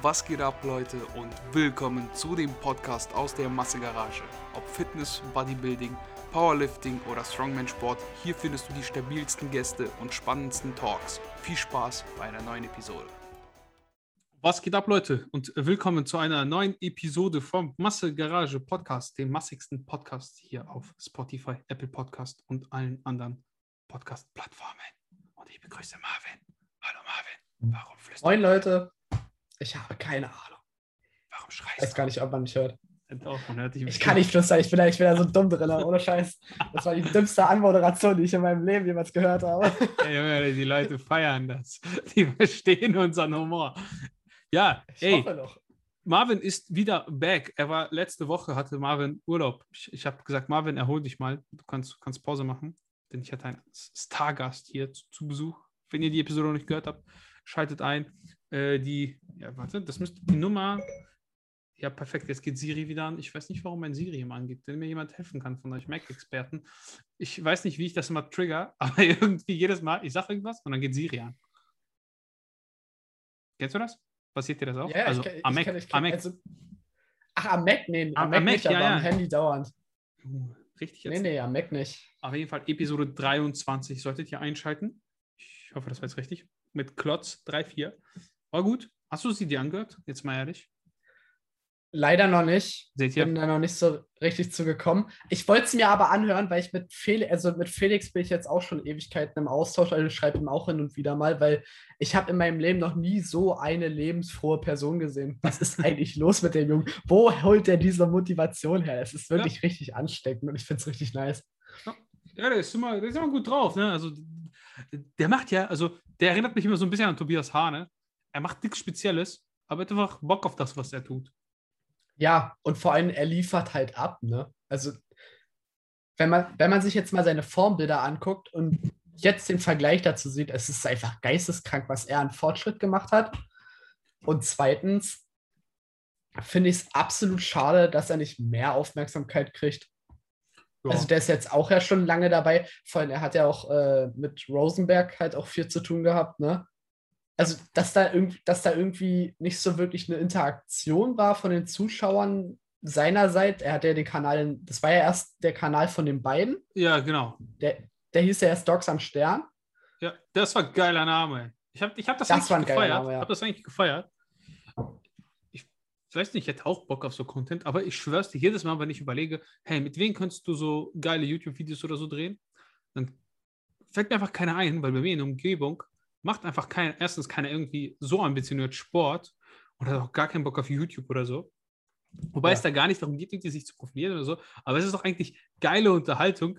Was geht ab, Leute, und willkommen zu dem Podcast aus der Massegarage. Ob Fitness, Bodybuilding, Powerlifting oder Strongman-Sport, hier findest du die stabilsten Gäste und spannendsten Talks. Viel Spaß bei einer neuen Episode. Was geht ab, Leute, und willkommen zu einer neuen Episode vom Massegarage Podcast, dem massigsten Podcast hier auf Spotify, Apple Podcast und allen anderen Podcast-Plattformen. Und ich begrüße Marvin. Hallo Marvin. Warum flüsterst Moin Leute. Ich habe keine Ahnung. Warum Ich schreist weiß gar nicht, ob man mich hört. Doch, man hört dich Ich kann nicht flüstern, ich bin da, ich bin da so dumm drin, ohne Scheiß. Das war die dümmste Anmoderation, die ich in meinem Leben jemals gehört habe. Ey, die Leute feiern das. Die verstehen unseren Humor. Ja, Ich ey, hoffe doch. Marvin ist wieder back. Er war letzte Woche, hatte Marvin Urlaub. Ich, ich habe gesagt, Marvin, erhol dich mal. Du kannst, du kannst Pause machen, denn ich hatte einen Stargast hier zu, zu Besuch. Wenn ihr die Episode noch nicht gehört habt, schaltet ein. Äh, die, ja, warte, das müsste die Nummer. Ja, perfekt. Jetzt geht Siri wieder an. Ich weiß nicht, warum mein Siri immer angeht. Wenn mir jemand helfen kann von euch Mac-Experten. Ich weiß nicht, wie ich das immer trigger, aber irgendwie jedes Mal, ich sage irgendwas und dann geht Siri an. Kennst du das? Passiert dir das auch? Ja, also ich, ich, am Mac, kenn- ich, am kenn- Mac. also, Ach, am Mac? Nee, Am- am, Mac am Mac, nicht, ja, aber ja. am Handy dauernd. Uh, Richtig jetzt? Nee, nee, am Mac nicht. Auf jeden Fall Episode 23 solltet ihr einschalten. Ich hoffe, das war jetzt richtig. Mit Klotz 3-4. War gut. Hast du sie dir angehört? Jetzt mal ehrlich. Leider noch nicht. Seht ihr? Bin da noch nicht so richtig zugekommen. Ich wollte es mir aber anhören, weil ich mit Felix, also mit Felix bin ich jetzt auch schon Ewigkeiten im Austausch, also ich schreibe ihm auch hin und wieder mal, weil ich habe in meinem Leben noch nie so eine lebensfrohe Person gesehen. Was ist eigentlich los mit dem Jungen? Wo holt der diese Motivation her? Es ist wirklich richtig ansteckend und ich finde es richtig nice. Ja, der ist immer, der ist immer gut drauf. Ne? Also, der macht ja, also, der erinnert mich immer so ein bisschen an Tobias Hane. Er macht nichts Spezielles, aber er hat einfach Bock auf das, was er tut. Ja, und vor allem, er liefert halt ab, ne? Also, wenn man, wenn man sich jetzt mal seine Formbilder anguckt und jetzt den Vergleich dazu sieht, es ist einfach geisteskrank, was er an Fortschritt gemacht hat. Und zweitens finde ich es absolut schade, dass er nicht mehr Aufmerksamkeit kriegt. Ja. Also, der ist jetzt auch ja schon lange dabei. Vor allem, er hat ja auch äh, mit Rosenberg halt auch viel zu tun gehabt, ne? Also, dass da, irgendwie, dass da irgendwie nicht so wirklich eine Interaktion war von den Zuschauern seinerseits. Er hat ja den Kanal, das war ja erst der Kanal von den beiden. ja, genau. Der, der hieß ja erst Dogs am Stern. Ja, das war ein geiler Name. Ich habe ich hab das, Das eigentlich war ein geiler gefeiert. Name, ja. habe das eigentlich gefeiert. Ich weiß nicht, ich hätte auch Bock auf so Content, aber ich schwör's dir, jedes Mal, wenn ich überlege, hey, mit wem könntest du so geile YouTube-Videos oder so drehen, dann fällt mir einfach keiner ein, weil bei mir in der Umgebung macht einfach keiner, erstens keiner irgendwie so ambitioniert Sport und hat auch gar keinen Bock auf YouTube oder so. Wobei Ja. es da gar nicht darum geht, irgendwie sich zu profilieren oder so, aber es ist doch eigentlich geile Unterhaltung.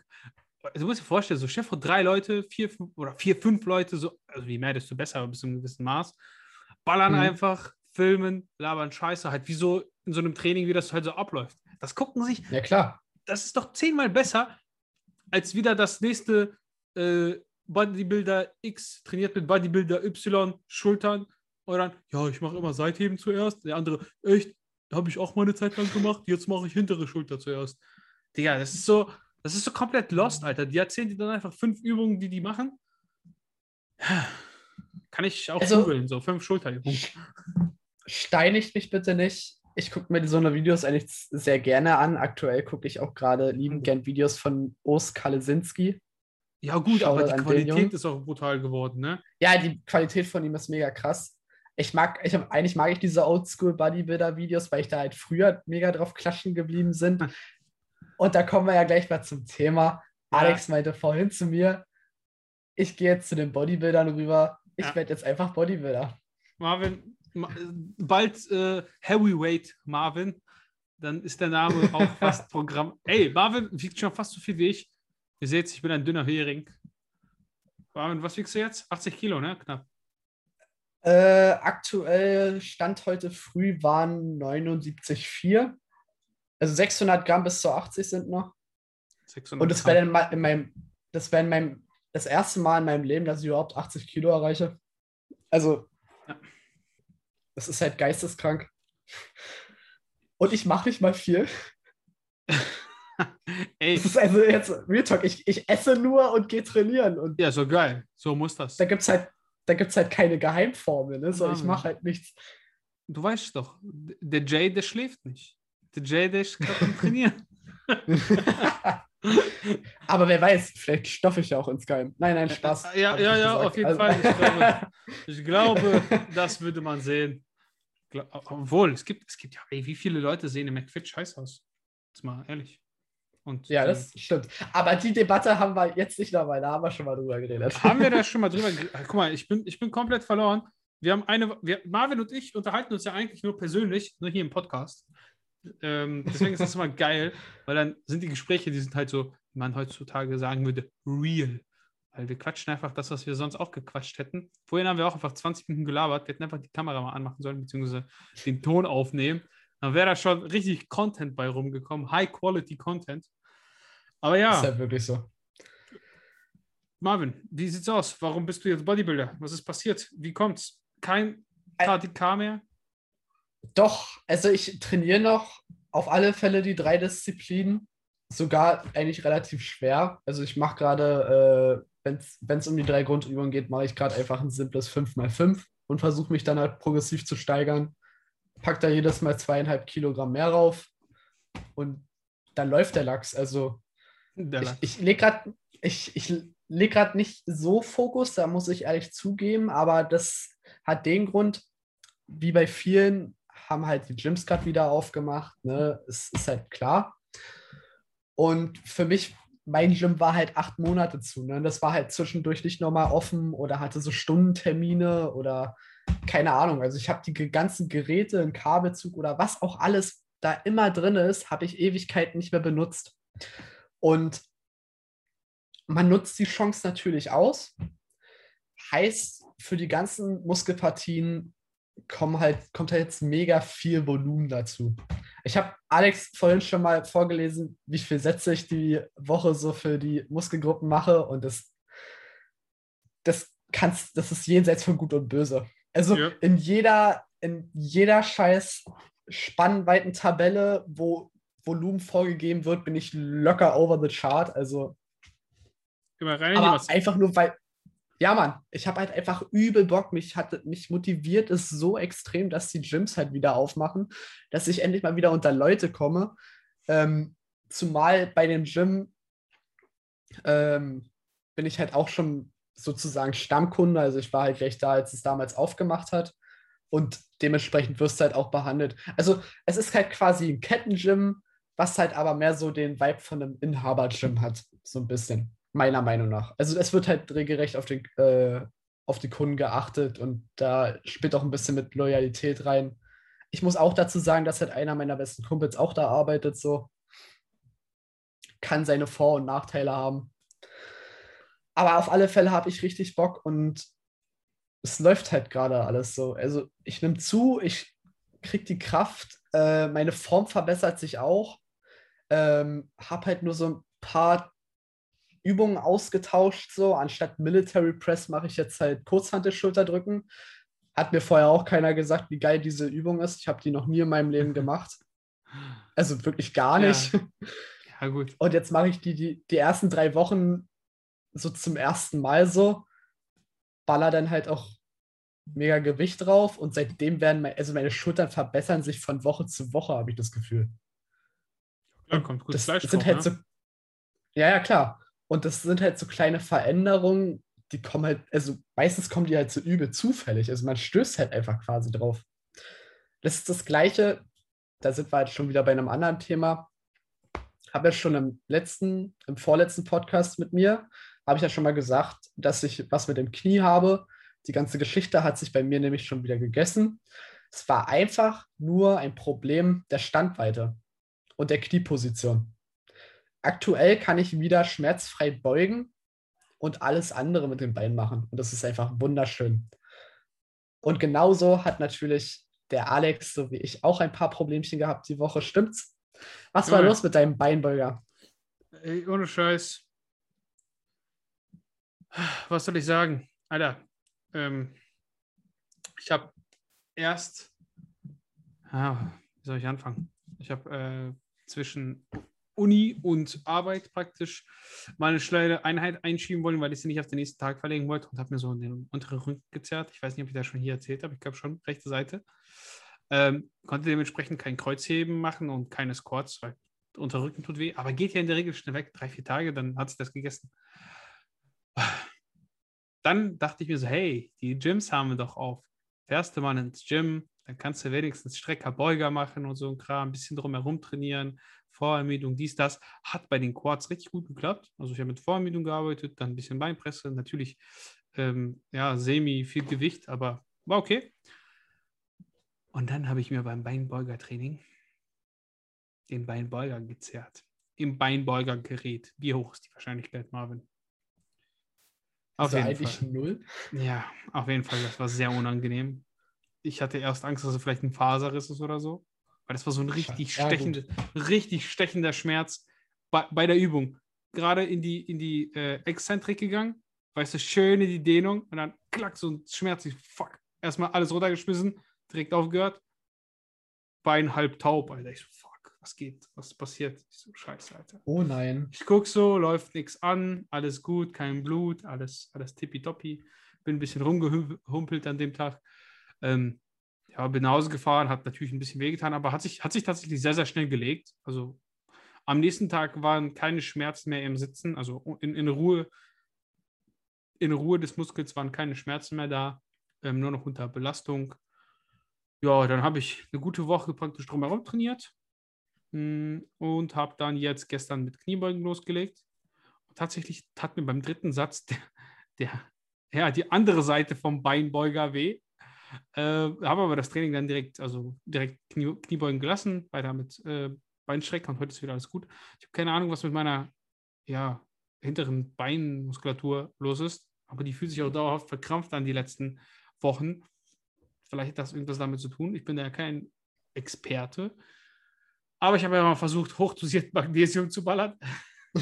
Du musst dir vorstellen, so Chef von drei Leute, vier, fünf oder vier, fünf Leute, so, also je mehr, desto besser, aber bis zu einem gewissen Maß, ballern Mhm. einfach, filmen, labern Scheiße, halt wie so in so einem Training, wie das halt so abläuft. Das gucken sich, Ja, klar. das ist doch zehnmal besser, als wieder das nächste äh, Bodybuilder X trainiert mit Bodybuilder Y, Schultern, und dann, ja, ich mache immer Seitheben zuerst. Der andere, echt, habe ich auch mal eine Zeit lang gemacht, jetzt mache ich hintere Schulter zuerst. Digga, das ist so, das ist so komplett lost, Alter. Die erzählen dir dann einfach fünf Übungen, die die machen. Kann ich auch Also- googeln, so fünf Schulterübungen. Steinigt mich bitte nicht. Ich gucke mir so eine Videos eigentlich sehr gerne an. Aktuell gucke ich auch gerade liebend gern Videos von Os Kalesinski. Ja, gut, aber Shoutout die an den Qualität ist auch brutal geworden, ne? Ja, die Qualität von ihm ist mega krass. Ich mag, ich hab, eigentlich mag ich diese Oldschool Bodybuilder-Videos, weil ich da halt früher mega drauf klatschen geblieben sind. Und da kommen wir ja gleich mal zum Thema. Ja. Alex meinte vorhin zu mir, ich gehe jetzt zu den Bodybuildern rüber. Ich Ja. werde jetzt einfach Bodybuilder. Marvin, ma- bald äh, Heavyweight Marvin, dann ist der Name auch fast Programm. Ey, Marvin wiegt schon fast so viel wie ich. Ihr seht, ich bin ein dünner Hering. Was wiegst du jetzt? 80 Kilo, ne? Knapp. Äh, aktuell Stand heute früh waren 79,4. Also 600 Gramm bis zu 80 sind noch. 600 Und das wäre in meinem, das wäre in meinem, das erste Mal in meinem Leben, dass ich überhaupt 80 Kilo erreiche. Also, Ja. das ist halt geisteskrank. Und ich mache nicht mal viel. Ey, Das ist also jetzt Real Talk. Ich, ich esse nur und gehe trainieren. Und ja, so geil. So muss das. da gibt es halt, da gibt's halt keine Geheimformel. Ne? So, ich mache halt nichts. du weißt doch, der Jay, der schläft nicht. Der Jay, der ist gerade am Trainieren. Aber wer weiß, vielleicht stoffe ich ja auch ins Geheim. Nein, nein, Spaß. Ja, ja, ja, auf jeden also, Fall. Ich glaube, ich glaube, das würde man sehen. Obwohl, es gibt, es gibt ja, ey, wie viele Leute sehen im McFit scheiß aus? Jetzt mal ehrlich. Und ja, das stimmt. Aber die Debatte haben wir jetzt nicht dabei, da haben wir schon mal drüber geredet. Haben wir da schon mal drüber geredet? Guck mal, ich bin, ich bin komplett verloren. Wir haben eine, wir, Marvin und ich unterhalten uns ja eigentlich nur persönlich, nur hier im Podcast. Ähm, deswegen ist das immer geil, weil dann sind die Gespräche, die sind halt so, wie man heutzutage sagen würde, real. Weil wir quatschen einfach das, was wir sonst auch gequatscht hätten. Vorhin haben wir auch einfach 20 Minuten gelabert. Wir hätten einfach die Kamera mal anmachen sollen, beziehungsweise den Ton aufnehmen. Dann wäre da schon richtig Content bei rumgekommen. High-Quality Content. Aber ja. Ist halt wirklich so. Marvin, wie sieht's aus? Warum bist du jetzt Bodybuilder? Was ist passiert? Wie kommt's? Kein KTK mehr? Doch, also ich trainiere noch auf alle Fälle die drei Disziplinen. Sogar eigentlich relativ schwer. Also ich mache gerade, äh, wenn es um die drei Grundübungen geht, mache ich gerade einfach ein simples 5x5 und versuche mich dann halt progressiv zu steigern. Pack da jedes Mal zweieinhalb Kilogramm mehr rauf und dann läuft der Lachs. Also der Lachs. ich, ich lege gerade ich, ich leg nicht so Fokus, da muss ich ehrlich zugeben, aber das hat den Grund, wie bei vielen, haben halt die Gyms gerade wieder aufgemacht. Ne? Es ist halt klar. Und für mich, mein Gym war halt acht Monate zu. Ne? Das war halt zwischendurch nicht nochmal offen oder hatte so Stundentermine oder keine Ahnung. Also ich habe die ganzen Geräte, einen Kabelzug oder was auch alles da immer drin ist, habe ich Ewigkeiten nicht mehr benutzt. Und man nutzt die Chance natürlich aus. Heißt, für die ganzen Muskelpartien kommen halt, kommt halt jetzt mega viel Volumen dazu. Ich habe Alex vorhin schon mal vorgelesen, wie viele Sätze ich die Woche so für die Muskelgruppen mache und das, das kannst, das ist jenseits von Gut und Böse. Also ja. in jeder, in jeder scheiß spannweiten Tabelle, wo Volumen vorgegeben wird, bin ich locker over the chart. Also Immer rein aber einfach nur, weil, ja, Mann, ich habe halt einfach übel Bock. Mich, hat, mich motiviert es so extrem, dass die Gyms halt wieder aufmachen, dass ich endlich mal wieder unter Leute komme. Ähm, zumal bei dem Gym ähm, bin ich halt auch schon sozusagen Stammkunde. Also ich war halt gleich da, als es damals aufgemacht hat. Und dementsprechend wirst du halt auch behandelt. Also es ist halt quasi ein Kettengym, was halt aber mehr so den Vibe von einem Inhaber-Gym hat. So ein bisschen. Meiner Meinung nach. Also es wird halt regelrecht auf, den, äh, auf die Kunden geachtet und da spielt auch ein bisschen mit Loyalität rein. Ich muss auch dazu sagen, dass halt einer meiner besten Kumpels auch da arbeitet, so. Kann seine Vor- und Nachteile haben. Aber auf alle Fälle habe ich richtig Bock und es läuft halt gerade alles so. Also ich nehme zu, ich kriege die Kraft, äh, meine Form verbessert sich auch. Ähm, habe halt nur so ein paar Übungen ausgetauscht, so anstatt Military Press mache ich jetzt halt Kurzhantelschulterdrücken. Hat mir vorher auch keiner gesagt, wie geil diese Übung ist. Ich habe die noch nie in meinem Leben gemacht. Also wirklich gar nicht. Ja, ja gut. Und jetzt mache ich die, die, die ersten drei Wochen so zum ersten Mal so. Baller dann halt auch mega Gewicht drauf und seitdem werden meine, also meine Schultern verbessern sich von Woche zu Woche, habe ich das Gefühl. Ja, kommt gut das Fleisch sind drauf, halt ne? so. Ja, ja, klar. Und das sind halt so kleine Veränderungen, die kommen halt, also meistens kommen die halt so übel zufällig. Also man stößt halt einfach quasi drauf. Das ist das Gleiche, da sind wir halt schon wieder bei einem anderen Thema. Habe ja schon im letzten, im vorletzten Podcast mit mir, habe ich ja schon mal gesagt, dass ich was mit dem Knie habe. Die ganze Geschichte hat sich bei mir nämlich schon wieder gegessen. Es war einfach nur ein Problem der Standweite und der Knieposition aktuell kann ich wieder schmerzfrei beugen und alles andere mit dem Bein machen. Und das ist einfach wunderschön. Und genauso hat natürlich der Alex, so wie ich, auch ein paar Problemchen gehabt die Woche. Stimmt's? Was war ja. los mit deinem Beinbeuger? Ey, ohne Scheiß. Was soll ich sagen? Alter, ähm, ich habe erst, ah, wie soll ich anfangen? Ich habe äh, zwischen Uni und Arbeit praktisch meine schnelle Einheit einschieben wollen, weil ich sie nicht auf den nächsten Tag verlegen wollte und habe mir so den unteren Rücken gezerrt. Ich weiß nicht, ob ich das schon hier erzählt habe. Ich glaube schon, rechte Seite. Ähm, konnte dementsprechend kein Kreuzheben machen und keine Squats, weil unter Rücken tut weh. Aber geht ja in der Regel schnell weg, drei, vier Tage, dann hat sich das gegessen. Dann dachte ich mir so, hey, die Gyms haben wir doch auf. Fährst du mal ins Gym, dann kannst du wenigstens Strecker, Beuger machen und so ein Kram, ein bisschen drumherum trainieren, Vorermüdung, dies, das. Hat bei den Quads richtig gut geklappt. Also ich habe mit Vorermüdung gearbeitet, dann ein bisschen Beinpresse, natürlich ähm, ja, semi viel Gewicht, aber war okay. Und dann habe ich mir beim Beinbeuger-Training den Beinbeuger gezerrt. Im Beinbeuger-Gerät. Wie hoch ist die Wahrscheinlichkeit, Marvin? Auf also jeden eigentlich Fall. null. Ja, auf jeden Fall. Das war sehr unangenehm. Ich hatte erst Angst, dass es vielleicht ein Faserriss ist oder so. Weil das war so ein richtig, ja, stechende, richtig stechender Schmerz bei, bei, der Übung. Gerade in die, in die äh, Exzentrik gegangen. Weißt du, schön in die Dehnung und dann klack, so ein Schmerz. Ich, fuck. Erstmal alles runtergeschmissen, direkt aufgehört. Bein halb taub, Alter. Ich so, fuck, was geht? Was passiert? Ich so, scheiße, Alter. Oh nein. Ich guck so, läuft nichts an, alles gut, kein Blut, alles, alles tippitoppi. Bin ein bisschen rumgehumpelt an dem Tag. Ähm, ja, bin nach Hause gefahren, hat natürlich ein bisschen wehgetan, aber hat sich, hat sich tatsächlich sehr, sehr schnell gelegt. Also am nächsten Tag waren keine Schmerzen mehr im Sitzen, also in, in Ruhe, in Ruhe des Muskels waren keine Schmerzen mehr da, ähm, nur noch unter Belastung. Ja, dann habe ich eine gute Woche praktisch drumherum trainiert und habe dann jetzt gestern mit Kniebeugen losgelegt. Und tatsächlich tat mir beim dritten Satz der, der, ja, die andere Seite vom Beinbeuger weh. Äh, habe aber das Training dann direkt, also direkt Knie, Kniebeugen gelassen, weiter mit äh, Beinstrecker und heute ist wieder alles gut. Ich habe keine Ahnung, was mit meiner ja, hinteren Beinmuskulatur los ist, aber die fühlt sich auch dauerhaft verkrampft an die letzten Wochen. Vielleicht hat das irgendwas damit zu tun. Ich bin ja kein Experte. Aber ich habe ja mal versucht, hochdosiert Magnesium zu ballern.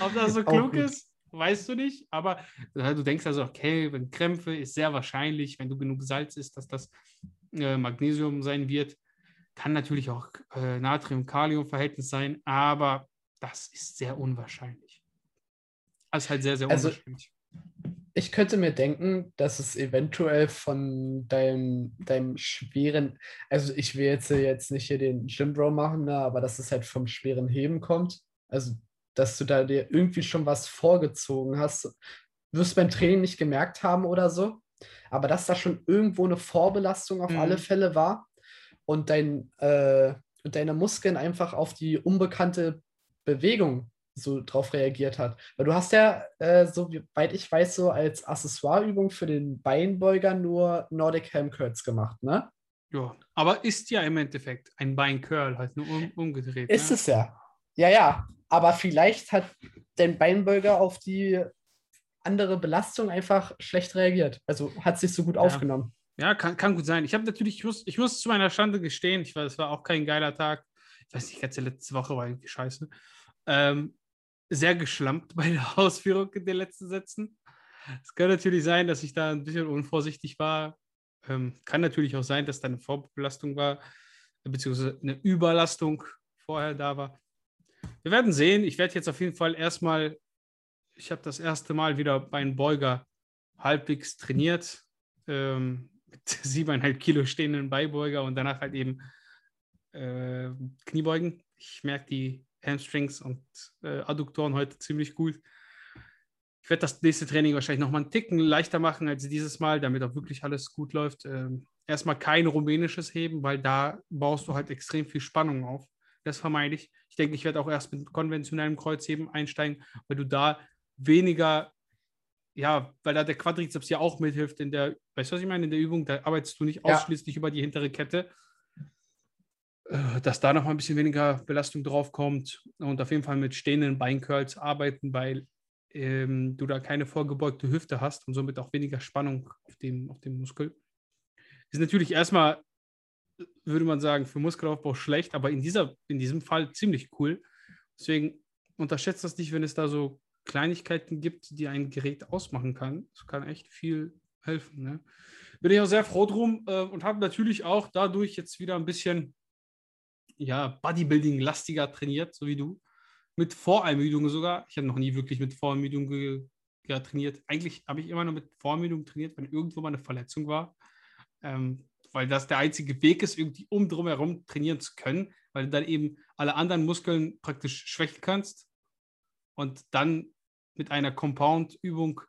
Ob das so klug ist, weißt du nicht. Aber du denkst also, okay, wenn Krämpfe ist sehr wahrscheinlich, wenn du genug Salz isst, dass das äh, Magnesium sein wird. Kann natürlich auch äh, Natrium-Kalium-Verhältnis sein, aber das ist sehr unwahrscheinlich. Das ist halt sehr, sehr also, unwahrscheinlich. Ich könnte mir denken, dass es eventuell von deinem, deinem schweren, also ich will jetzt, jetzt nicht hier den Gym Bro machen, ne, aber dass es halt vom schweren Heben kommt. Also dass du da dir irgendwie schon was vorgezogen hast. Wirst beim Training nicht gemerkt haben oder so. Aber dass da schon irgendwo eine Vorbelastung auf mhm. alle Fälle war und dein, äh, deine Muskeln einfach auf die unbekannte Bewegung so drauf reagiert hat. Weil du hast ja, äh, so weit ich weiß, so als Accessoireübung für den Beinbeuger nur Nordic Ham Curls gemacht, ne? Ja, aber ist ja im Endeffekt ein Beincurl, halt nur um, umgedreht. Ist ne? es ja. Ja, ja, aber vielleicht hat dein Beinbeuger auf die andere Belastung einfach schlecht reagiert. Also hat sich so gut ja. aufgenommen. Ja, kann, kann gut sein. Ich habe natürlich, ich muss, ich muss zu meiner Schande gestehen, ich war, es war auch kein geiler Tag. Ich weiß nicht, jetzt letzte Woche war irgendwie scheiße. Ähm, sehr geschlampt bei der Ausführung in den letzten Sätzen. Es kann natürlich sein, dass ich da ein bisschen unvorsichtig war. Ähm, kann natürlich auch sein, dass da eine Vorbelastung war, beziehungsweise eine Überlastung vorher da war. Wir werden sehen. Ich werde jetzt auf jeden Fall erstmal, ich habe das erste Mal wieder beim Beuger halbwegs trainiert. Ähm, mit siebeneinhalb Kilo stehenden Beibeuger und danach halt eben äh, Kniebeugen. Ich merke die Hamstrings und äh, Adduktoren heute ziemlich gut. Ich werde das nächste Training wahrscheinlich nochmal einen Ticken leichter machen als dieses Mal, damit auch wirklich alles gut läuft. Ähm, erstmal kein rumänisches Heben, weil da baust du halt extrem viel Spannung auf. Das vermeide ich. Ich denke, ich werde auch erst mit konventionellem Kreuzheben einsteigen, weil du da weniger, ja, weil da der Quadrizeps ja auch mithilft in der, weißt du, was ich meine, in der Übung, da arbeitest du nicht ja. ausschließlich über die hintere Kette, dass da noch mal ein bisschen weniger Belastung drauf kommt und auf jeden Fall mit stehenden Beincurls arbeiten, weil ähm, du da keine vorgebeugte Hüfte hast und somit auch weniger Spannung auf dem, auf dem Muskel. Ist natürlich erstmal würde man sagen, für Muskelaufbau schlecht, aber in, dieser, in diesem Fall ziemlich cool. Deswegen unterschätzt das nicht, wenn es da so Kleinigkeiten gibt, die ein Gerät ausmachen kann. Das kann echt viel helfen. Ne? Bin ich auch sehr froh drum äh, und habe natürlich auch dadurch jetzt wieder ein bisschen ja, Bodybuilding-lastiger trainiert, so wie du. Mit Vorermüdung sogar. Ich habe noch nie wirklich mit Vorermüdung ge trainiert. Eigentlich habe ich immer nur mit Vorermüdung trainiert, wenn irgendwo mal eine Verletzung war. Ähm, weil das der einzige Weg ist, irgendwie um drumherum trainieren zu können, weil du dann eben alle anderen Muskeln praktisch schwächen kannst und dann mit einer Compound-Übung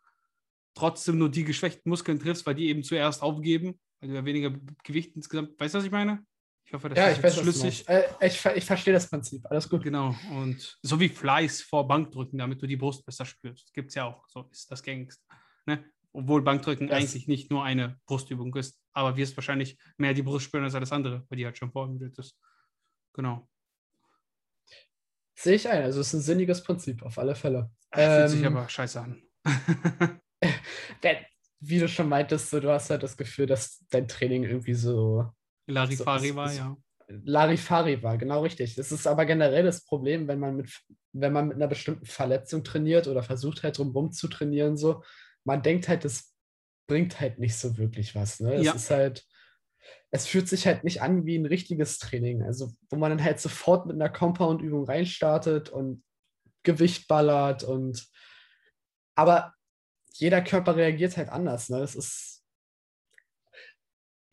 trotzdem nur die geschwächten Muskeln triffst, weil die eben zuerst aufgeben, weil du ja weniger Gewicht insgesamt. Weißt du, was ich meine? Ich hoffe, das ja, ist ich weiß, schlüssig. Äh, ich, ich verstehe das Prinzip. Alles gut. Genau. Und so wie Fleiß vor Bankdrücken, damit du die Brust besser spürst. Gibt es ja auch. So ist das gängigste. Ne? Obwohl Bankdrücken das eigentlich nicht nur eine Brustübung ist. Aber wirst wahrscheinlich mehr die Brust spüren als alles andere, weil die halt schon vorgebildet ist. Genau. Sehe ich ein. Also es ist ein sinniges Prinzip, auf alle Fälle. Fühlt ähm, sich aber scheiße an. wie du schon meintest, so, du hast halt das Gefühl, dass dein Training irgendwie so. Larifari war, ja. Larifari war, genau richtig. Das ist aber generell das Problem, wenn man mit, wenn man mit einer bestimmten Verletzung trainiert oder versucht halt drumherum zu trainieren, so, man denkt halt, das bringt halt nicht so wirklich was. Ne? Es ja. ist halt, es fühlt sich halt nicht an wie ein richtiges Training. Also, wo man dann halt sofort mit einer Compound-Übung reinstartet und Gewicht ballert und aber jeder Körper reagiert halt anders. Ne? Das ist.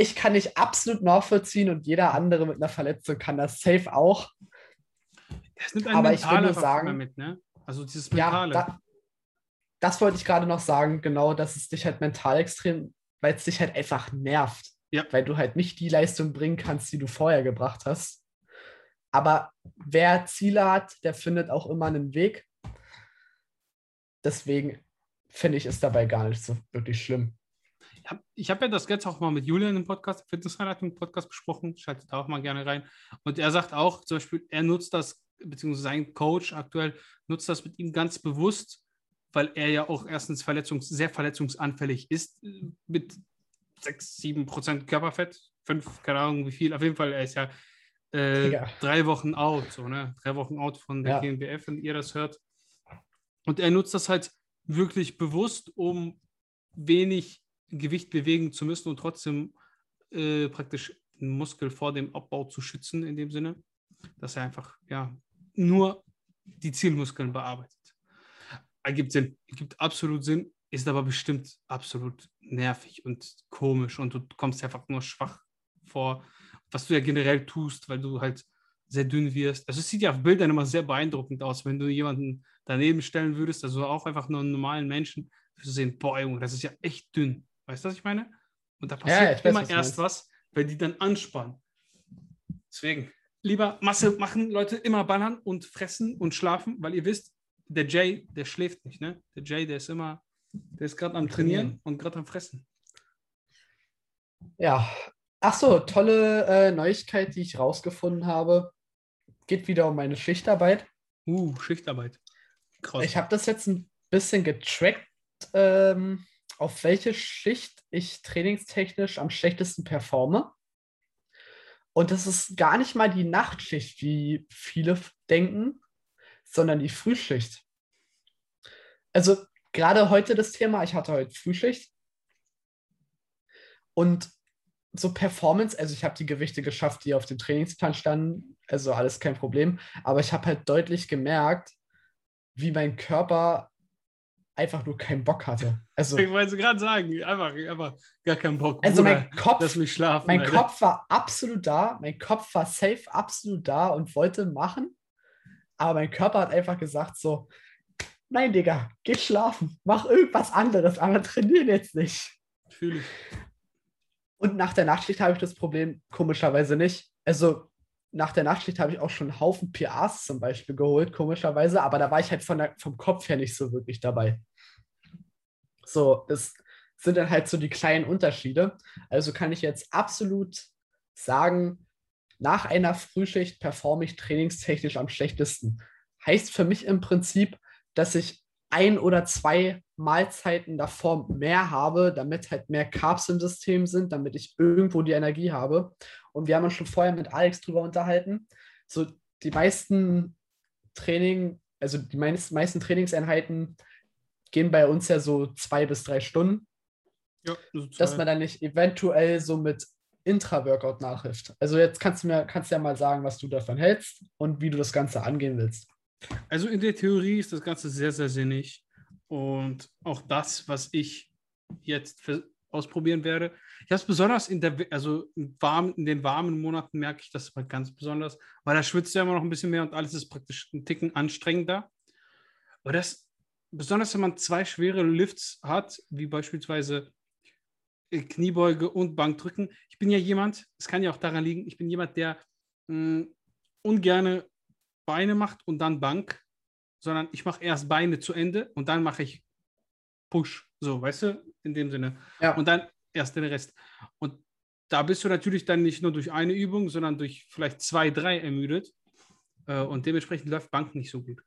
Ich kann nicht absolut nachvollziehen und jeder andere mit einer Verletzung kann das safe auch. Es nimmt aber ich würde sagen, mit, ne? Also dieses Mentale. Ja, da, das wollte ich gerade noch sagen, genau, dass es dich halt mental extrem, weil es dich halt einfach nervt. Ja. Weil du halt nicht die Leistung bringen kannst, die du vorher gebracht hast. Aber wer Ziele hat, der findet auch immer einen Weg. Deswegen finde ich es dabei gar nicht so wirklich schlimm. Ich habe hab ja das jetzt auch mal mit Julian im Podcast, Fitness Highlight im Podcast besprochen, schaltet da auch mal gerne rein. Und er sagt auch, zum Beispiel, er nutzt das, beziehungsweise sein Coach aktuell nutzt das mit ihm ganz bewusst, weil er ja auch erstens verletzungs-, sehr verletzungsanfällig ist, mit 6, 7 Prozent Körperfett, 5, keine Ahnung wie viel, auf jeden Fall, er ist ja äh, drei Wochen out, so, ne? Drei Wochen out von der ja. GmbF, wenn ihr das hört. Und er nutzt das halt wirklich bewusst, um wenig Gewicht bewegen zu müssen und trotzdem äh, praktisch den Muskel vor dem Abbau zu schützen, in dem Sinne, dass er einfach ja nur die Zielmuskeln bearbeitet. Ergibt Sinn, ergibt absolut Sinn, ist aber bestimmt absolut nervig und komisch und du kommst einfach nur schwach vor, was du ja generell tust, weil du halt sehr dünn wirst. Also es sieht ja auf Bildern immer sehr beeindruckend aus, wenn du jemanden daneben stellen würdest, also auch einfach nur einen normalen Menschen, du sehen, boah, Junge, das ist ja echt dünn. Weißt du, was ich meine? Und da passiert ja, immer weiß, erst was, wenn die dann anspannen. Deswegen, lieber Masse machen, Leute, immer ballern und fressen und schlafen, weil ihr wisst, der Jay, der schläft nicht, ne? Der Jay, der ist immer, der ist gerade am Trainieren und gerade am Fressen. Ja. Ach so, tolle äh, Neuigkeit, die ich rausgefunden habe geht wieder um meine Schichtarbeit. Uh, Schichtarbeit. Krass. Ich habe das jetzt ein bisschen getrackt, ähm, auf welche Schicht ich trainingstechnisch am schlechtesten performe. Und das ist gar nicht mal die Nachtschicht, wie viele denken, sondern die Frühschicht. Also gerade heute das Thema, ich hatte heute Frühschicht. Und so Performance, also ich habe die Gewichte geschafft, die auf dem Trainingsplan standen, also alles kein Problem, aber ich habe halt deutlich gemerkt, wie mein Körper einfach nur keinen Bock hatte. Also, ich wollte gerade sagen, einfach, einfach gar keinen Bock. Also mein Kopf, lass mich schlafen, mein Alter. Kopf war absolut da, mein Kopf war safe absolut da und wollte machen, aber mein Körper hat einfach gesagt so, nein, Digga, geh schlafen, mach irgendwas anderes, aber trainieren jetzt nicht. Fühle ich. Und nach der Nachtschicht habe ich das Problem komischerweise nicht. Also nach der Nachtschicht habe ich auch schon einen Haufen PAs zum Beispiel geholt, komischerweise, aber da war ich halt von der, vom Kopf her nicht so wirklich dabei. So, das sind dann halt so die kleinen Unterschiede. Also kann ich jetzt absolut sagen, nach einer Frühschicht performe ich trainingstechnisch am schlechtesten. Heißt für mich im Prinzip, dass ich ein oder zwei Mahlzeiten davor mehr habe, damit halt mehr Carbs im System sind, damit ich irgendwo die Energie habe. Und wir haben uns schon vorher mit Alex drüber unterhalten. So die meisten Training, also die meisten Trainingseinheiten gehen bei uns ja so zwei bis drei Stunden. Ja, so dass man dann nicht eventuell so mit Intra-Workout nachhilft. Also jetzt kannst du mir kannst du ja mal sagen, was du davon hältst und wie du das Ganze angehen willst. Also in der Theorie ist das Ganze sehr, sehr sinnig. Und auch das, was ich jetzt ausprobieren werde. Ich habe es besonders in der, also in, warm, in den warmen Monaten merke ich das mal ganz besonders, weil da schwitzt ja immer noch ein bisschen mehr und alles ist praktisch ein Ticken anstrengender. Aber das, besonders wenn man zwei schwere Lifts hat, wie beispielsweise äh, Kniebeuge und Bankdrücken. Ich bin ja jemand, es kann ja auch daran liegen, ich bin jemand, der mh, ungerne Beine macht und dann Bank, sondern ich mache erst Beine zu Ende und dann mache ich Push. So, weißt du, in dem Sinne. Ja. Und dann erst den Rest. Und da bist du natürlich dann nicht nur durch eine Übung, sondern durch vielleicht zwei, drei ermüdet. Äh, und dementsprechend läuft Bank nicht so gut.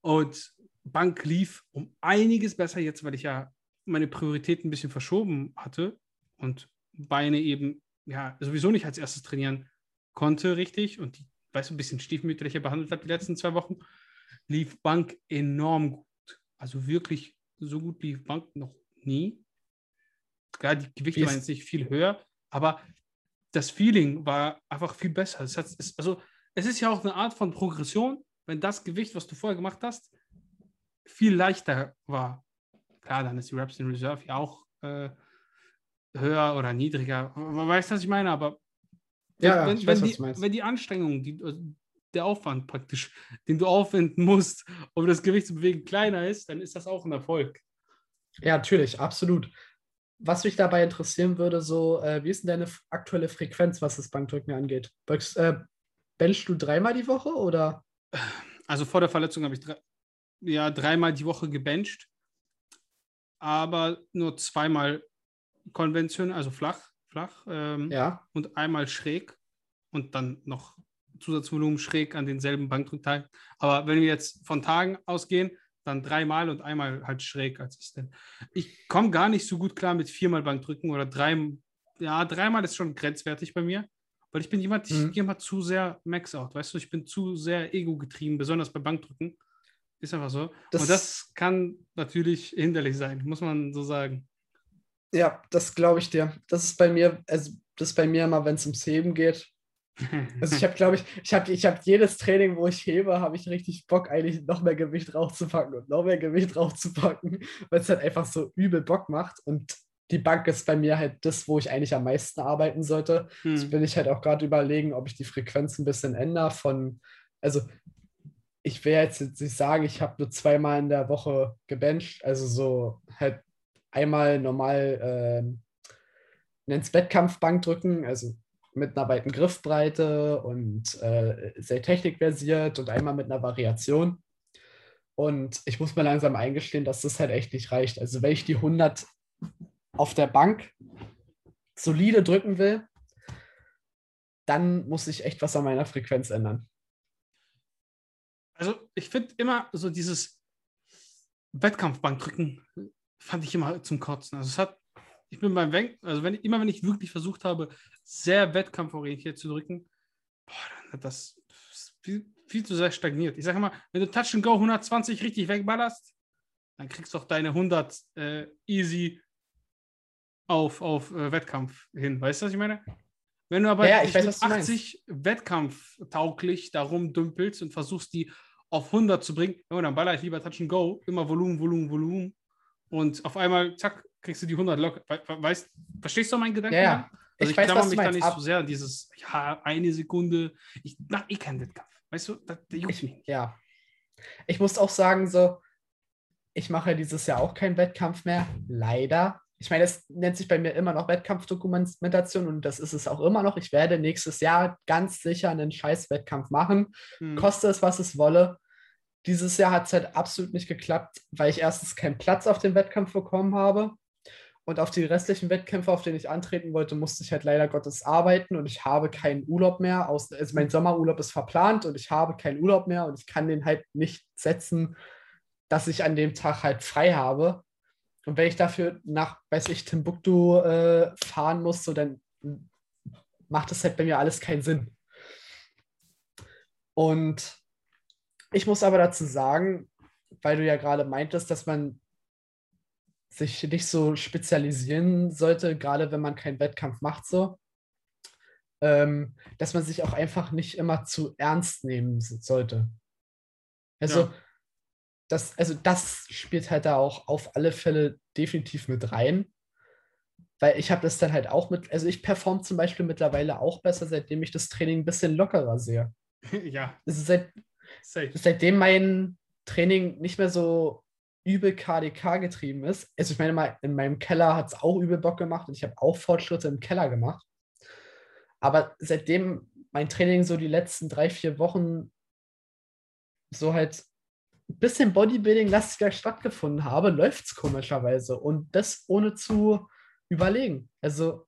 Und Bank lief um einiges besser jetzt, weil ich ja meine Prioritäten ein bisschen verschoben hatte und Beine eben ja sowieso nicht als erstes trainieren konnte, richtig. Und die, weißt du, ein bisschen stiefmütterlicher behandelt hat die letzten zwei Wochen, lief Bank enorm gut. Also wirklich so gut wie Bank noch nie. Klar, die Gewichte waren jetzt nicht viel höher, aber das Feeling war einfach viel besser. Es hat, es, also, es ist ja auch eine Art von Progression, wenn das Gewicht, was du vorher gemacht hast, viel leichter war. Klar, dann ist die Reps in Reserve ja auch äh, höher oder niedriger. Man weiß, was ich meine, aber ja, wenn, wenn, weiß, die, wenn die Anstrengung, die, also der Aufwand praktisch, den du aufwenden musst, um das Gewicht zu bewegen, kleiner ist, dann ist das auch ein Erfolg. Ja, natürlich, absolut. Was mich dabei interessieren würde, so, äh, wie ist denn deine aktuelle Frequenz, was das Bankdrücken angeht? Böckst, äh, benchst du dreimal die Woche oder? Also vor der Verletzung habe ich drei, ja, dreimal die Woche gebencht, aber nur zweimal konventionell, also flach, flach ähm, ja. und einmal schräg und dann noch Zusatzvolumen schräg an denselben Bankdrückteilen. Aber wenn wir jetzt von Tagen ausgehen, dann dreimal und einmal halt schräg als Assistent. Ich komme gar nicht so gut klar mit viermal Bankdrücken oder drei, ja, dreimal ist schon grenzwertig bei mir, weil ich bin jemand, ich mhm. gehe mal zu sehr Max out, weißt du, ich bin zu sehr ego getrieben, besonders bei Bankdrücken. Ist einfach so. Das, und das kann natürlich hinderlich sein, muss man so sagen. Ja, das glaube ich dir. Das ist bei mir, also das ist bei mir immer, wenn es ums Heben geht, also ich habe, glaube ich, ich habe ich hab jedes Training, wo ich hebe, habe ich richtig Bock, eigentlich noch mehr Gewicht draufzupacken und noch mehr Gewicht draufzupacken, weil es halt einfach so übel Bock macht. Und die Bank ist bei mir halt das, wo ich eigentlich am meisten arbeiten sollte. Hm. Jetzt will ich halt auch gerade überlegen, ob ich die Frequenz ein bisschen ändere von, also ich will jetzt nicht sagen, ich habe nur zweimal in der Woche gebencht, also so halt einmal normal äh, nennt Wettkampfbank drücken, also mit einer weiten Griffbreite und äh, sehr technikversiert und einmal mit einer Variation. Und ich muss mir langsam eingestehen, dass das halt echt nicht reicht. Also wenn ich die 100 auf der Bank solide drücken will, dann muss ich echt was an meiner Frequenz ändern. Also ich finde immer so dieses Wettkampfbankdrücken fand ich immer zum Kotzen. Also es hat ich bin beim Wenk, also wenn, immer wenn ich wirklich versucht habe, sehr wettkampforientiert zu drücken, boah, dann hat das viel, viel zu sehr stagniert. Ich sage mal, wenn du Touch and Go 120 richtig wegballerst, dann kriegst du auch deine 100 äh, easy auf, auf äh, Wettkampf hin. Weißt du, was ich meine? Wenn du aber ja, ich weiß, 80 wettkampftauglich darum dümpelst und versuchst, die auf 100 zu bringen, dann baller ich lieber Touch and Go, immer Volumen, Volumen, Volumen. Und auf einmal, zack, kriegst du die 100 locker. Weißt, verstehst du meinen Gedanken? Ja, Also ich, ich weiß, klammer mich da nicht Ab so sehr an dieses, ja, eine Sekunde. Ich mache eh keinen Wettkampf. Weißt du, das, das juckt ich, mich. Ja. Ich muss auch sagen, so, ich mache dieses Jahr auch keinen Wettkampf mehr. Leider. Ich meine, es nennt sich bei mir immer noch Wettkampfdokumentation und das ist es auch immer noch. Ich werde nächstes Jahr ganz sicher einen Scheiß-Wettkampf machen. Hm. Koste es, was es wolle. Dieses Jahr hat es halt absolut nicht geklappt, weil ich erstens keinen Platz auf dem Wettkampf bekommen habe. Und auf die restlichen Wettkämpfe, auf denen ich antreten wollte, musste ich halt leider Gottes arbeiten und ich habe keinen Urlaub mehr. Aus, also mein Sommerurlaub ist verplant und ich habe keinen Urlaub mehr und ich kann den halt nicht setzen, dass ich an dem Tag halt frei habe. Und wenn ich dafür nach, weiß ich, Timbuktu äh, fahren muss, so dann macht das halt bei mir alles keinen Sinn. Und ich muss aber dazu sagen, weil du ja gerade meintest, dass man sich nicht so spezialisieren sollte, gerade wenn man keinen Wettkampf macht, so. Ähm, dass man sich auch einfach nicht immer zu ernst nehmen sollte. Also, ja. Das, also das spielt halt da auch auf alle Fälle definitiv mit rein. weil ich habe das dann halt auch mit, also ich performe zum Beispiel mittlerweile auch besser, seitdem ich das Training ein bisschen lockerer sehe. ja, ist seit, safe. seitdem mein Training nicht mehr so übel KDK getrieben ist. Also ich meine mal, in meinem Keller hat es auch übel Bock gemacht und ich habe auch Fortschritte im Keller gemacht. Aber seitdem mein Training so die letzten drei, vier Wochen so halt ein bisschen Bodybuilding-lastiger stattgefunden habe, läuft es komischerweise. Und das ohne zu überlegen. Also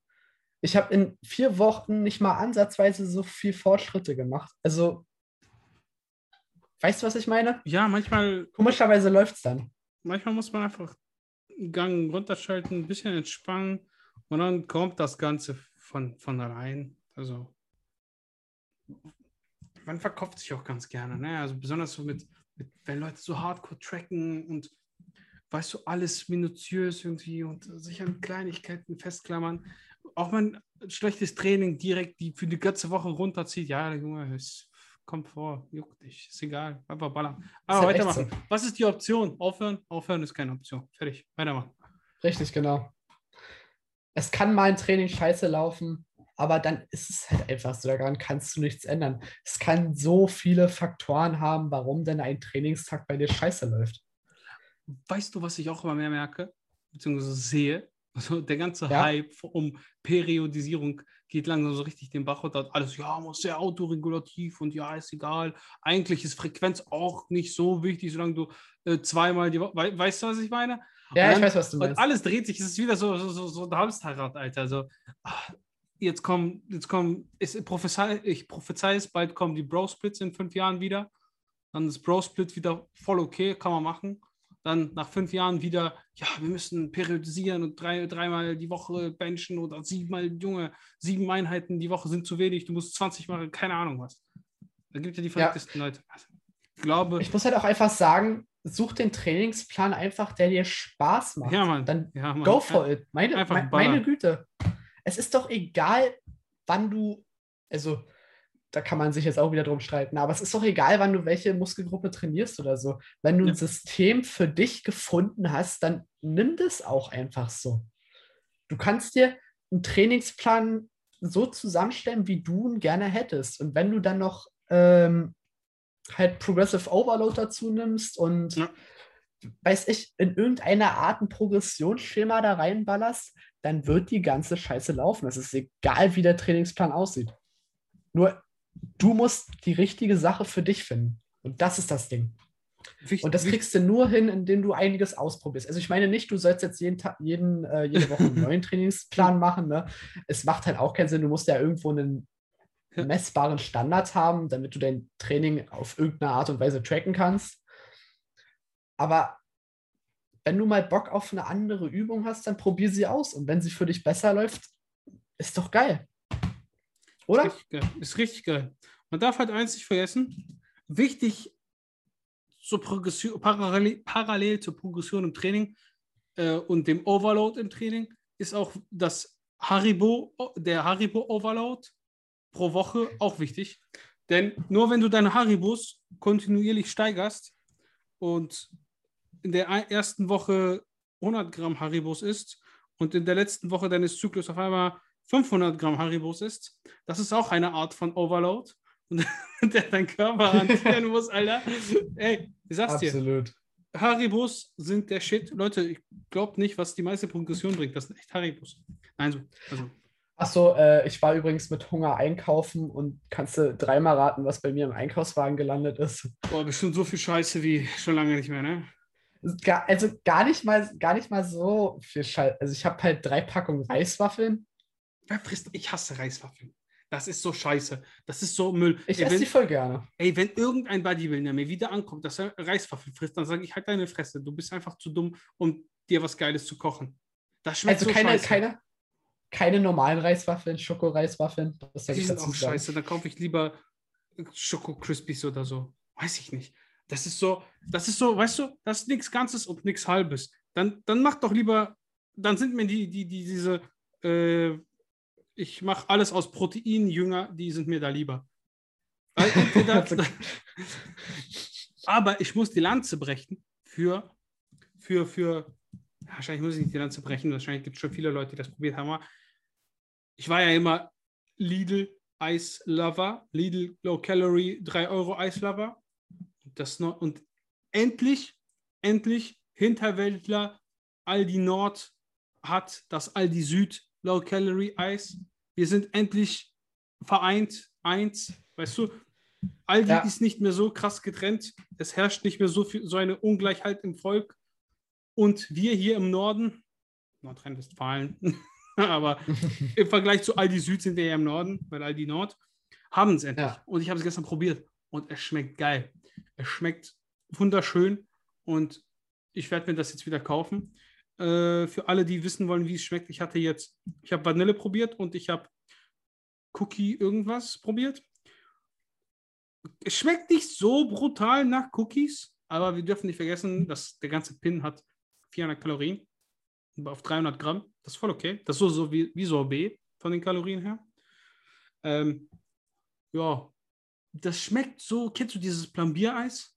ich habe in vier Wochen nicht mal ansatzweise so viel Fortschritte gemacht. Also, weißt du, was ich meine? Ja, manchmal, Komischerweise läuft es dann. manchmal muss man einfach einen Gang runterschalten, ein bisschen entspannen und dann kommt das Ganze von, von allein. Also man verkauft sich auch ganz gerne, ne? Also besonders so mit, mit wenn Leute so hardcore tracken und weißt du, alles minutiös irgendwie und sich an Kleinigkeiten festklammern. Auch wenn ein schlechtes Training direkt die für die ganze Woche runterzieht, ja, Junge, es kommt vor, juckt dich, ist egal, einfach ballern. Aber halt weitermachen. Was ist die Option? Aufhören? Aufhören ist keine Option. Fertig, weitermachen. Richtig, genau. Es kann mal ein Training scheiße laufen, aber dann ist es halt einfach so. Daran kannst du nichts ändern. Es kann so viele Faktoren haben, warum denn ein Trainingstag bei dir scheiße läuft. Weißt du, was ich auch immer mehr merke, beziehungsweise sehe? Also der ganze Ja. Hype um Periodisierung geht langsam so richtig den Bach runter. Alles, ja, muss sehr autoregulativ und ja, ist egal. Eigentlich ist Frequenz auch nicht so wichtig, solange du äh, zweimal die Woche, wei weißt du, was ich meine? Ja, Und ich dann- weiß, was du Und meinst. alles dreht sich, es ist wieder so, so, so, so ein Hamsterrad, Alter. Also, ah, jetzt kommen, jetzt kommen, ist, prophezei, ich prophezei es, bald kommen die Bro-Splits in fünf Jahren wieder. Dann ist Bro-Split wieder voll okay, kann man machen. Dann nach fünf Jahren wieder, ja, wir müssen periodisieren und drei, dreimal die Woche benchen oder siebenmal, Junge, sieben Einheiten die Woche sind zu wenig, du musst 20 machen, keine Ahnung was. Da gibt ja die verrücktesten Leute. Also, ich glaube, Ich muss halt auch einfach sagen, such den Trainingsplan einfach, der dir Spaß macht. ja, Mann. Dann ja, Mann. go for it. Meine, meine Güte. Es ist doch egal, wann du, also da kann man sich jetzt auch wieder drum streiten, aber es ist doch egal, wann du welche Muskelgruppe trainierst oder so. Wenn du Ja. ein System für dich gefunden hast, dann nimm das auch einfach so. Du kannst dir einen Trainingsplan so zusammenstellen, wie du ihn gerne hättest. Und wenn du dann noch ähm, halt Progressive Overload dazu nimmst und Ja. Weiß ich, in irgendeiner Art ein Progressionsschema da reinballerst, dann wird die ganze Scheiße laufen. Es ist egal, wie der Trainingsplan aussieht. Nur du musst die richtige Sache für dich finden. Und das ist das Ding. Wicht- Und das wicht- kriegst du nur hin, indem du einiges ausprobierst. Also ich meine nicht, du sollst jetzt jeden Tag, jeden, äh, jede Woche einen neuen Trainingsplan machen. Ne? Es macht halt auch keinen Sinn. Du musst ja irgendwo einen messbaren Standard haben, damit du dein Training auf irgendeine Art und Weise tracken kannst. Aber wenn du mal Bock auf eine andere Übung hast, dann probier sie aus. Und wenn sie für dich besser läuft, ist doch geil. Oder? Ist richtig geil. Ist richtig geil. Man darf halt eins nicht vergessen. Wichtig zur parallel, parallel zur Progression im Training äh, und dem Overload im Training ist auch das Haribo, der Haribo Overload pro Woche auch wichtig. Denn nur wenn du deine Haribos kontinuierlich steigerst und in der ersten Woche 100 Gramm Haribos isst und in der letzten Woche deines Zyklus auf einmal 500 Gramm Haribos isst, das ist auch eine Art von Overload. Und der dein Körper hantieren muss, Alter. Ey, ich sag's dir, Absolut. Haribos sind der Shit. Leute, ich glaube nicht, was die meiste Progression bringt. Das sind echt Haribos. Nein, so. Also, Achso, äh, ich war übrigens mit Hunger einkaufen und kannst du dreimal raten, was bei mir im Einkaufswagen gelandet ist. boah, bestimmt so viel Scheiße wie schon lange nicht mehr, ne? Gar, also gar nicht mal, gar nicht mal so viel Scheiß. Also ich habe halt drei Packungen Reiswaffeln. Wer frisst? Ich hasse Reiswaffeln. Das ist so scheiße. Das ist so Müll. Ich ey, esse wenn, die voll gerne. ey, wenn irgendein Bodybuilder mir wieder ankommt, dass er Reiswaffeln frisst, dann sage ich halt deine Fresse. Du bist einfach zu dumm, um dir was Geiles zu kochen. Das schmeckt Also so keine, scheiße. keine, keine normalen Reiswaffeln, Schokoreiswaffeln. Das Die sind auch scheiße. Dann kaufe ich lieber Schoko Crispies oder so. Weiß ich nicht. Das ist so, das ist so, weißt du, das ist nichts Ganzes und nichts Halbes. Dann, dann mach doch lieber, dann sind mir die, die, die diese, äh, ich mache alles aus Protein, Jünger, die sind mir da lieber. Entweder, aber ich muss die Lanze brechen für, für, für wahrscheinlich muss ich nicht die Lanze brechen, wahrscheinlich gibt es schon viele Leute, die das probiert haben. Ich war ja immer Lidl Ice Lover, Lidl Low Calorie 3 Euro Ice Lover. Das noch, und endlich, endlich, Hinterwäldler, Aldi Nord hat das Aldi Süd Low Calorie Eis. Wir sind endlich vereint, eins, weißt du, Aldi ja. ist nicht mehr so krass getrennt. Es herrscht nicht mehr so, viel, so eine Ungleichheit im Volk. Und wir hier im Norden, Nordrhein-Westfalen, aber im Vergleich zu Aldi Süd sind wir ja im Norden, weil Aldi Nord, haben es endlich. Ja. Und ich habe es gestern probiert und es schmeckt geil. Es schmeckt wunderschön und ich werde mir das jetzt wieder kaufen. Äh, für alle, die wissen wollen, wie es schmeckt, ich hatte jetzt, ich habe Vanille probiert und ich habe Cookie irgendwas probiert. Es schmeckt nicht so brutal nach Cookies, aber wir dürfen nicht vergessen, dass der ganze Pin hat 400 Kalorien auf 300 Gramm. Das ist voll okay. Das ist so, so wie, wie Sorbet von den Kalorien her. Ähm, ja, das schmeckt so. Kennst du dieses Plambiereis?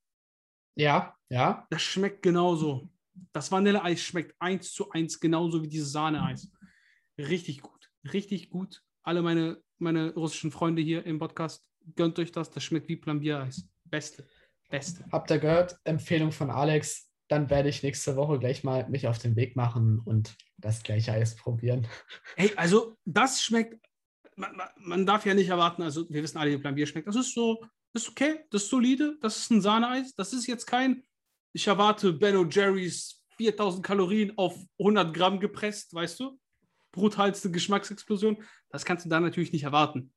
Ja, ja. Das schmeckt genauso. Das Vanilleeis schmeckt eins zu eins genauso wie dieses Sahneeis. Richtig gut. Richtig gut. Alle meine, meine russischen Freunde hier im Podcast, gönnt euch das. Das schmeckt wie Plambiereis. Beste. Beste. Habt ihr gehört? Empfehlung von Alex. Dann werde ich nächste Woche gleich mal mich auf den Weg machen und das gleiche Eis probieren. Hey, also das schmeckt. Man, man darf ja nicht erwarten, also wir wissen alle, wie Plombier schmeckt. Das ist so, das ist okay, das ist solide, das ist ein Sahneeis. Das ist jetzt kein, ich erwarte Ben Jerry's 4000 Kalorien auf 100 Gramm gepresst, weißt du? Brutalste Geschmacksexplosion. Das kannst du da natürlich nicht erwarten.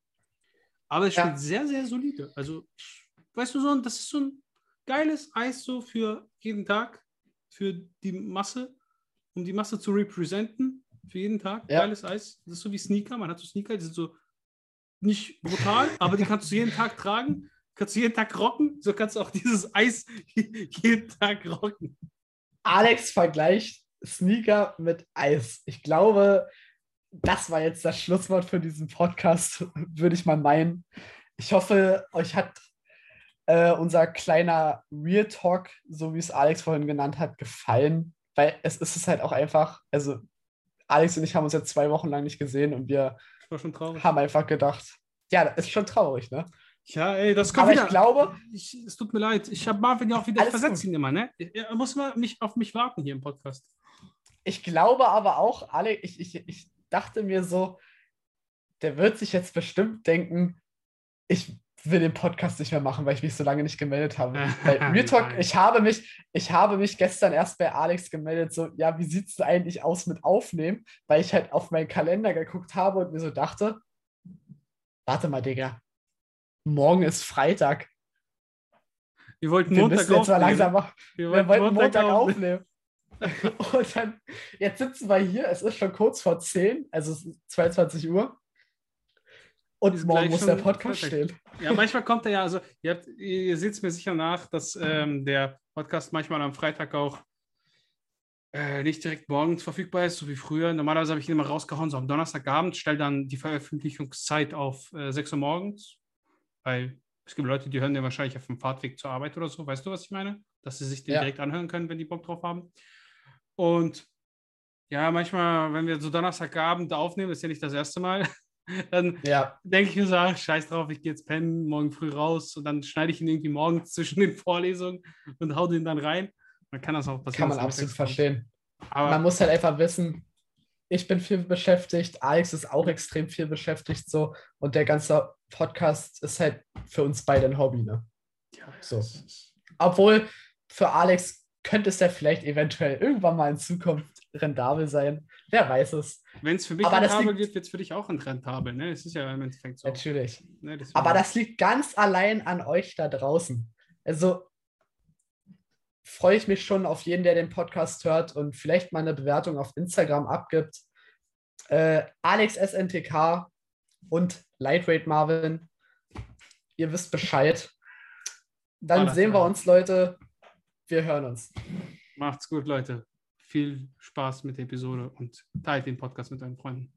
Aber es schmeckt ja. sehr, sehr solide. Also, weißt du, so, das ist so ein geiles Eis so für jeden Tag, für die Masse, um die Masse zu repräsentieren, für jeden Tag. Ja. Geiles Eis. Das ist so wie Sneaker. Man hat so Sneaker, die sind so nicht brutal, aber die kannst du jeden Tag tragen. Kannst du jeden Tag rocken, so kannst du auch dieses Eis jeden Tag rocken. Alex vergleicht Sneaker mit Eis. Ich glaube, das war jetzt das Schlusswort für diesen Podcast, würde ich mal meinen. Ich hoffe, euch hat äh, unser kleiner Real Talk, so wie es Alex vorhin genannt hat, gefallen. Weil es ist es halt auch einfach, also Alex und ich haben uns jetzt zwei Wochen lang nicht gesehen und wir haben einfach gedacht, ja, das ist schon traurig, ne? Ja, ey, das kommt Aber wieder. ich glaube. Ich, es tut mir leid. Ich habe Marvin ja auch wieder versetzt ihn immer, ne? Er muss mal mich, auf mich warten hier im Podcast. Ich glaube aber auch, Alex, ich, ich, ich dachte mir so, der wird sich jetzt bestimmt denken, ich will den Podcast nicht mehr machen, weil ich mich so lange nicht gemeldet habe. Weil Real Talk, ich habe mich, ich habe mich gestern erst bei Alex gemeldet, so, ja, wie sieht es eigentlich aus mit Aufnehmen? Weil ich halt auf meinen Kalender geguckt habe und mir so dachte, warte mal, Digga, morgen ist Freitag. Wir wollten Montag wir aufnehmen. Langsam machen. Wir, wir wollten Montag, Montag aufnehmen. und dann, jetzt sitzen wir hier, es ist schon kurz vor 10, also es ist 22 Uhr. Und morgen muss der Podcast perfekt. stehen. Ja, manchmal kommt er ja, also ihr, habt, ihr seht es mir sicher nach, dass ähm, der Podcast manchmal am Freitag auch äh, nicht direkt morgens verfügbar ist, so wie früher. Normalerweise habe ich ihn immer rausgehauen, so am Donnerstagabend, stelle dann die Veröffentlichungszeit auf äh, 6 Uhr morgens, weil es gibt Leute, die hören den wahrscheinlich auf dem Fahrtweg zur Arbeit oder so. Weißt du, was ich meine? Dass sie sich den ja. direkt anhören können, wenn die Bock drauf haben. Und ja, manchmal, wenn wir so Donnerstagabend aufnehmen, ist ja nicht das erste Mal, dann ja. denke ich mir so, ach, scheiß drauf, ich gehe jetzt pennen, morgen früh raus und dann schneide ich ihn irgendwie morgens zwischen den Vorlesungen und hau den dann rein. Man kann das auch passieren. Kann man absolut verstehen. Aber man muss halt einfach wissen, ich bin viel beschäftigt, Alex ist auch extrem viel beschäftigt so und der ganze Podcast ist halt für uns beide ein Hobby, ne? Ja, so. Obwohl für Alex könnte es ja vielleicht eventuell irgendwann mal in Zukunft rentabel sein. Wer weiß es. Wenn es für mich Aber rentabel wird, wird es für dich auch rentabel. Ne? Es ist ja im Endeffekt so. Natürlich. Ne, Aber das liegt ganz allein an euch da draußen. Also freue ich mich schon auf jeden, der den Podcast hört und vielleicht mal eine Bewertung auf Instagram abgibt. Äh, Alex SNTK und Lightweight Marvin. Ihr wisst Bescheid. Dann sehen wir uns, Leute. Wir hören uns. Macht's gut, Leute viel Spaß mit der Episode und teilt den Podcast mit euren Freunden.